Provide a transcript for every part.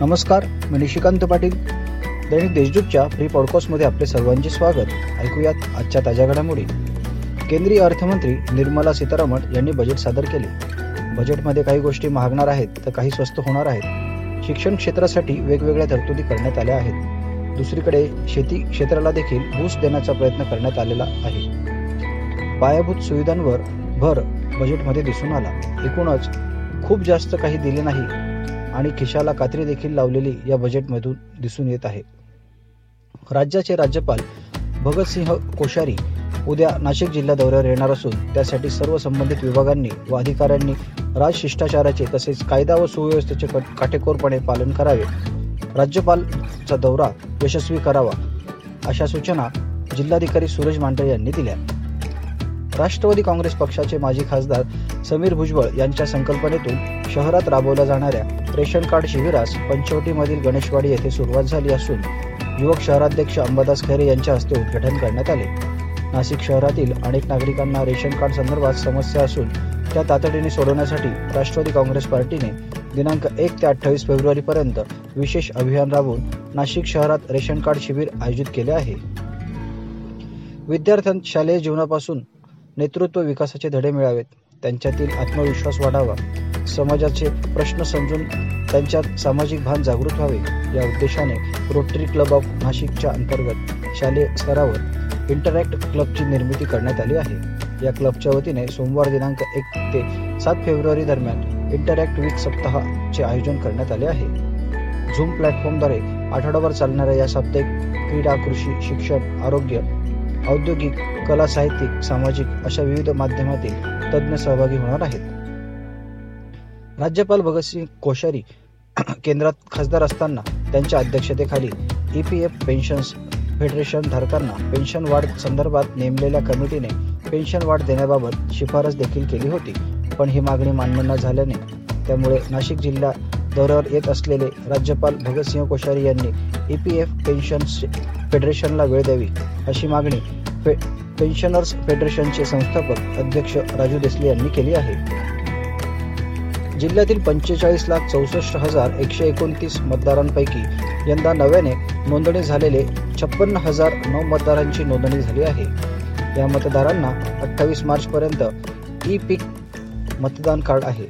नमस्कार मी निशिकांत पाटील. दैनिक देशदूतच्या फ्री पॉडकास्टमध्ये आपले सर्वांचे स्वागत. ऐकूयात आजच्या ताज्या घडामोडी. केंद्रीय अर्थमंत्री निर्मला सीतारामन यांनी बजेट सादर केले. बजेटमध्ये काही गोष्टी महागणार आहेत तर काही स्वस्त होणार आहेत. शिक्षण क्षेत्रासाठी वेगवेगळ्या तरतुदी करण्यात आल्या आहेत. दुसरीकडे शेती क्षेत्राला देखील बूस्ट देण्याचा प्रयत्न करण्यात आलेला आहे. पायाभूत सुविधांवर भर बजेटमध्ये दिसून आला. एकूणच खूप जास्त काही दिले नाही. आणि खिशाला कात्री देखील लावलेली या बजेटमधून दिसून येत आहे. राज्याचे राज्यपाल भगतसिंह कोश्यारी उद्या नाशिक जिल्हा दौऱ्यावर येणार असून त्यासाठी सर्व संबंधित विभागांनी व अधिकाऱ्यांनी राजशिष्टाचाराचे तसेच कायदा व सुव्यवस्थेचे काटेकोरपणे पालन करावे. राज्यपालचा दौरा यशस्वी करावा अशा सूचना जिल्हाधिकारी सूरज मांढरे यांनी दिल्या. राष्ट्रवादी काँग्रेस पक्षाचे माजी खासदार समीर भुजबळ यांच्या संकल्पनेतून शहरात राबवल्या जाणाऱ्या रेशन कार्ड शिबिरास पंचवटीमधील गणेशवाडी येथे सुरुवात झाली असून युवक शहराध्यक्ष अंबादास खैरे यांच्या हस्ते उद्घाटन करण्यात आले. नाशिक शहरातील अनेक नागरिकांना रेशन कार्ड संदर्भात समस्या असून त्या तातडीने सोडवण्यासाठी राष्ट्रवादी काँग्रेस पार्टीने दिनांक एक ते अठ्ठावीस फेब्रुवारीपर्यंत विशेष अभियान राबवून नाशिक शहरात रेशन कार्ड शिबिर आयोजित केले आहे. विद्यार्थ्यां शालेय जीवनापासून नेतृत्व विकासाचे धडे मिळावेत. त्यांच्यातील आत्मविश्वास वाढावा. समाजाचे प्रश्न समजून त्यांच्यात सामाजिक भान जागृत व्हावे. या उद्देशाने रोटरी क्लब ऑफ नाशिकच्या अंतर्गत शालेय स्तरावर इंटरॅक्ट क्लबची निर्मिती करण्यात आली आहे. या क्लबच्या वतीने सोमवार दिनांक एक ते सात फेब्रुवारी दरम्यान इंटरॅक्ट वीक सप्ताहाचे आयोजन करण्यात आले आहे. झूम प्लॅटफॉर्मद्वारे आठवडाभर चालणाऱ्या या साप्ताहिक क्रीडा कृषी शिक्षण आरोग्य औद्योगिक कला साहित्यिक सामाजिक अशा विविध माध्यमातील तज्ज्ञ सहभागी होणार आहेत. राज्यपाल भगतसिंग कोश्यारी केंद्रात खासदार असताना त्यांच्या अध्यक्षतेखाली E P F pensions federation धारकांना पेन्शन वाढ संदर्भात नेमलेल्या कमिटीने पेन्शन वाढ देण्याबाबत शिफारस देखील केली होती पण ही मागणी मान्य न झाल्याने त्यामुळे नाशिक जिल्हा दौऱ्यावर येत असलेले राज्यपाल भगतसिंह कोश्यारी यांनी ई पी एफ पेन्शन्स फेडरेशनला वेळ द्यावी अशी मागणी फे पेन्शनर्स फेडरेशनचे संस्थापक अध्यक्ष राजू देसले यांनी केली आहे. जिल्ह्यातील पंचेचाळीस लाख चौसष्ट हजार एकशे एकोणतीस मतदारांपैकी यंदा नव्याने नोंदणी झालेले छप्पन्न हजार नऊ मतदारांची नोंदणी झाली आहे. या मतदारांना अठ्ठावीस मार्चपर्यंत ई पीक मतदान कार्ड आहे.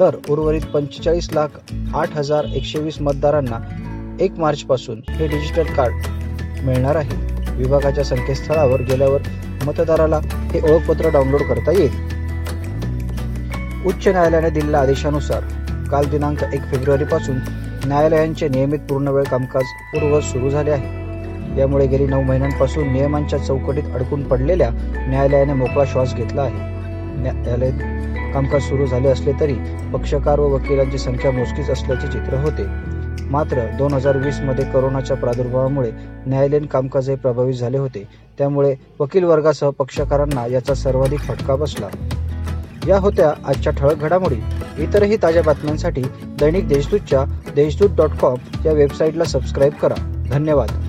तर उर्वरित पंचेचाळीस लाख आठ हजार एकशे वीस मतदारांना एक मार्चपासून हे डिजिटल कार्ड मिळणार आहे. विभागाच्या संकेतस्थळावर गेल्यावर मतदाराला हे ओळखपत्र डाउनलोड करता येईल. उच्च न्यायालयाने दिलेल्या आदेशानुसार काल दिनांक एक फेब्रुवारीपासून न्यायालयांचे नियमित पूर्णवेळ कामकाज पूर्ववत सुरू झाले आहे. यामुळे गेली नऊ महिन्यांपासून नियमांच्या चौकटीत अडकून पडलेल्या न्यायालयाने मोकळा श्वास घेतला आहे. न्यायालय कामकाज सुरू झाले असले तरी पक्षकार व वकिलांची संख्या मोजकीच असल्याचे चित्र होते. मात्र दोन हजार वीसमध्ये करोनाच्या प्रादुर्भावामुळे न्यायालयीन कामकाजही प्रभावित झाले होते. त्यामुळे वकील वर्गासह पक्षकारांना याचा सर्वाधिक फटका बसला. या होत्या आजच्या ठळक घडामोडी. इतरही ताज्या बातम्यांसाठी दैनिक देशदूतच्या देशदूत डॉट कॉम या वेबसाईटला सबस्क्राईब करा. धन्यवाद.